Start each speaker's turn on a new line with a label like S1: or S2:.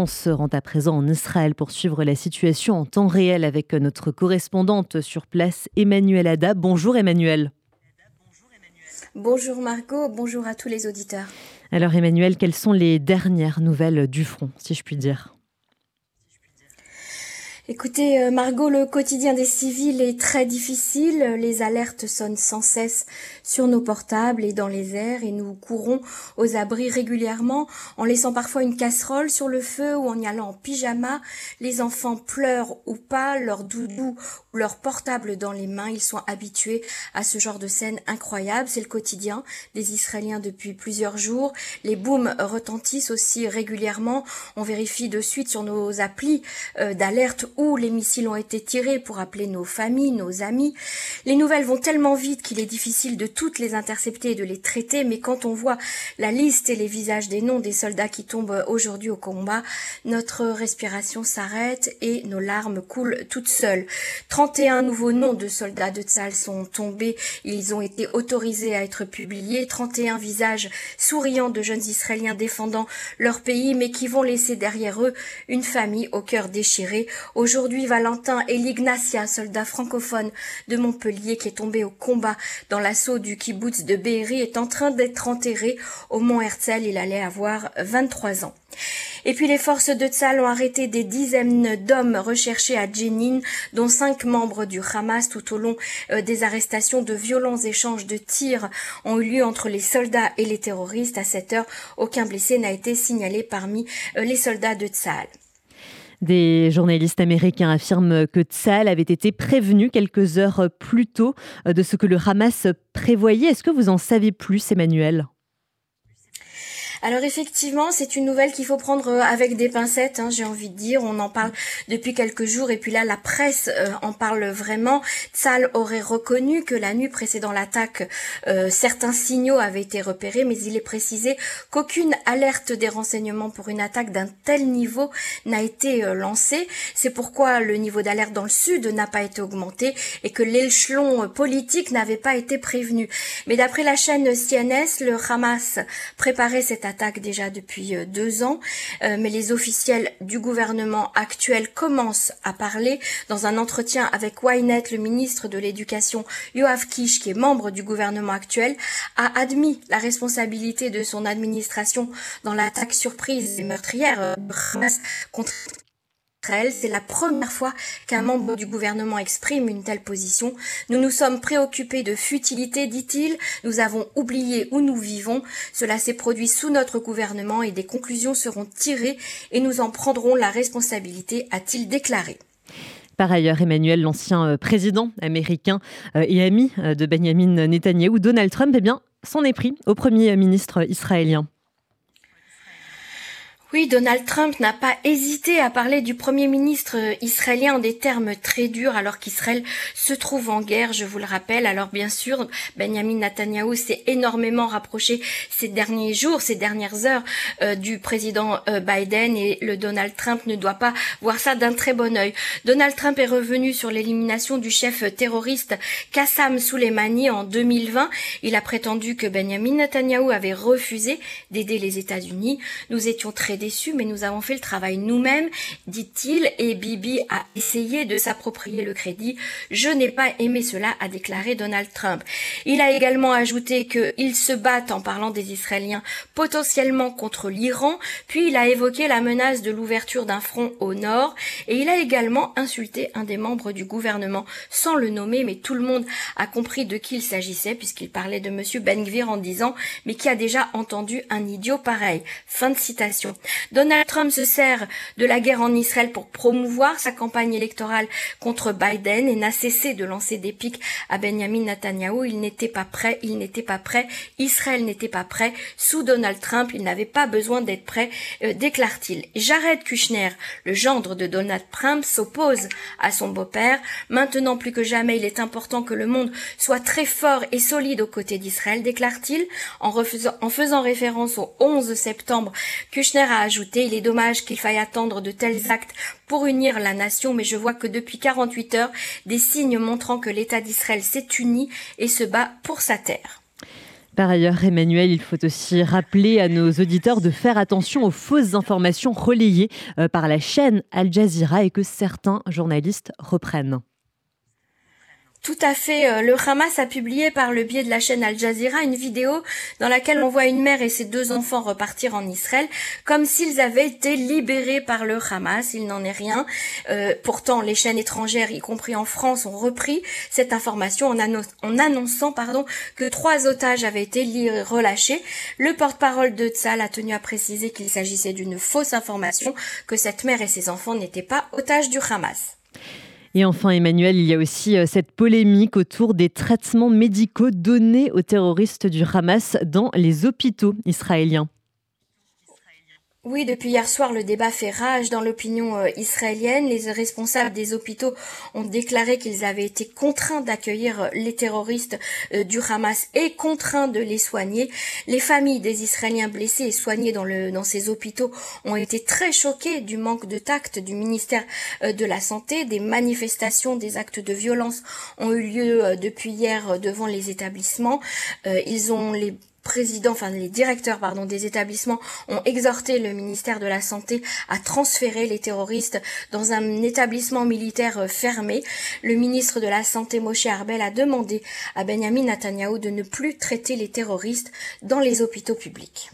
S1: On se rend à présent en Israël pour suivre la situation en temps réel avec notre correspondante sur place, Emmanuel Ada. Bonjour Emmanuel.
S2: Bonjour Margot, bonjour à tous les auditeurs.
S1: Alors Emmanuel, quelles sont les dernières nouvelles du front, si je puis dire?
S2: Écoutez, euh, Margot, le quotidien des civils est très difficile. Les alertes sonnent sans cesse sur nos portables et dans les airs et nous courons aux abris régulièrement en laissant parfois une casserole sur le feu ou en y allant en pyjama. Les enfants pleurent ou pas, leur doudou ou leur portable dans les mains. Ils sont habitués à ce genre de scène incroyable. C'est le quotidien des Israéliens depuis plusieurs jours. Les booms retentissent aussi régulièrement. On vérifie de suite sur nos applis euh, d'alerte où les missiles ont été tirés pour appeler nos familles, nos amis. Les nouvelles vont tellement vite qu'il est difficile de toutes les intercepter et de les traiter, mais quand on voit la liste et les visages des noms des soldats qui tombent aujourd'hui au combat, notre respiration s'arrête et nos larmes coulent toutes seules. 31 nouveaux noms de soldats de Tzal sont tombés, ils ont été autorisés à être publiés, 31 visages souriants de jeunes Israéliens défendant leur pays, mais qui vont laisser derrière eux une famille au cœur déchiré. Aujourd'hui, Valentin et l'Ignacia, soldat francophone de Montpellier qui est tombé au combat dans l'assaut du kibbutz de Be'eri, est en train d'être enterré au mont Herzl. Il allait avoir 23 ans. Et puis les forces de Tzal ont arrêté des dizaines d'hommes recherchés à Jenin, dont cinq membres du Hamas tout au long euh, des arrestations. De violents échanges de tirs ont eu lieu entre les soldats et les terroristes. À cette heure, aucun blessé n'a été signalé parmi euh, les soldats de Tzal.
S1: Des journalistes américains affirment que Tsal avait été prévenu quelques heures plus tôt de ce que le Hamas prévoyait. Est-ce que vous en savez plus, Emmanuel?
S2: Alors effectivement, c'est une nouvelle qu'il faut prendre euh, avec des pincettes, hein, j'ai envie de dire. On en parle depuis quelques jours et puis là, la presse euh, en parle vraiment. Tzal aurait reconnu que la nuit précédant l'attaque, euh, certains signaux avaient été repérés, mais il est précisé qu'aucune alerte des renseignements pour une attaque d'un tel niveau n'a été lancée. C'est pourquoi le niveau d'alerte dans le sud n'a pas été augmenté et que l'échelon politique n'avait pas été prévenu. Mais d'après la chaîne CNS, le Hamas préparait cette attaque déjà depuis euh, deux ans, euh, mais les officiels du gouvernement actuel commencent à parler. Dans un entretien avec Wynet, le ministre de l'Éducation, Yoav Kish, qui est membre du gouvernement actuel, a admis la responsabilité de son administration dans l'attaque surprise et meurtrière euh, contre c'est la première fois qu'un membre du gouvernement exprime une telle position. Nous nous sommes préoccupés de futilité, dit-il. Nous avons oublié où nous vivons. Cela s'est produit sous notre gouvernement et des conclusions seront tirées et nous en prendrons la responsabilité, a-t-il déclaré.
S1: Par ailleurs, Emmanuel, l'ancien euh, président américain euh, et ami euh, de Benjamin Netanyahu, Donald Trump, eh bien, s'en est pris au premier ministre israélien.
S2: Oui, Donald Trump n'a pas hésité à parler du Premier ministre israélien en des termes très durs alors qu'Israël se trouve en guerre, je vous le rappelle. Alors bien sûr, Benjamin Netanyahu s'est énormément rapproché ces derniers jours, ces dernières heures euh, du président euh, Biden et le Donald Trump ne doit pas voir ça d'un très bon œil. Donald Trump est revenu sur l'élimination du chef terroriste Qassam Soleimani en 2020. Il a prétendu que Benjamin Netanyahu avait refusé d'aider les États-Unis. Nous étions très déçu, mais nous avons fait le travail nous-mêmes, dit-il, et Bibi a essayé de s'approprier le crédit. Je n'ai pas aimé cela, a déclaré Donald Trump. Il a également ajouté qu'ils se battent en parlant des Israéliens potentiellement contre l'Iran, puis il a évoqué la menace de l'ouverture d'un front au nord, et il a également insulté un des membres du gouvernement sans le nommer, mais tout le monde a compris de qui il s'agissait puisqu'il parlait de monsieur Ben Gvir en disant mais qui a déjà entendu un idiot pareil? Fin de citation. Donald Trump se sert de la guerre en Israël pour promouvoir sa campagne électorale contre Biden et n'a cessé de lancer des pics à Benjamin Netanyahu. Il n'était pas prêt, il n'était pas prêt, Israël n'était pas prêt. Sous Donald Trump, il n'avait pas besoin d'être prêt, euh, déclare-t-il. Jared Kushner, le gendre de Donald Trump, s'oppose à son beau-père. Maintenant plus que jamais, il est important que le monde soit très fort et solide aux côtés d'Israël, déclare-t-il, en, en faisant référence au 11 septembre. Kushner a ajouté, il est dommage qu'il faille attendre de tels actes pour unir la nation, mais je vois que depuis 48 heures, des signes montrant que l'État d'Israël s'est uni et se bat pour sa terre.
S1: Par ailleurs, Emmanuel, il faut aussi rappeler à nos auditeurs de faire attention aux fausses informations relayées euh, par la chaîne Al Jazeera et que certains journalistes reprennent.
S2: Tout à fait. Euh, le Hamas a publié par le biais de la chaîne Al Jazeera une vidéo dans laquelle on voit une mère et ses deux enfants repartir en Israël comme s'ils avaient été libérés par le Hamas. Il n'en est rien. Euh, pourtant, les chaînes étrangères, y compris en France, ont repris cette information en, en annonçant pardon, que trois otages avaient été relâchés. Le porte-parole de Tzal a tenu à préciser qu'il s'agissait d'une fausse information, que cette mère et ses enfants n'étaient pas otages du Hamas.
S1: Et enfin, Emmanuel, il y a aussi euh, cette polémique autour des traitements médicaux donnés aux terroristes du Hamas dans les hôpitaux israéliens.
S2: Oui, depuis hier soir, le débat fait rage dans l'opinion euh, israélienne. Les responsables des hôpitaux ont déclaré qu'ils avaient été contraints d'accueillir euh, les terroristes euh, du Hamas et contraints de les soigner. Les familles des Israéliens blessés et soignés dans, ces hôpitaux ont été très choquées du manque de tact du ministère de la Santé. Des manifestations, des actes de violence ont eu lieu depuis hier devant les établissements. Ils ont les présidents, enfin les directeurs pardon des établissements ont exhorté le ministère de la Santé à transférer les terroristes dans un établissement militaire euh, fermé. Le ministre de la Santé Moshe Arbel a demandé à Benjamin Netanyahu de ne plus traiter les terroristes dans les hôpitaux publics.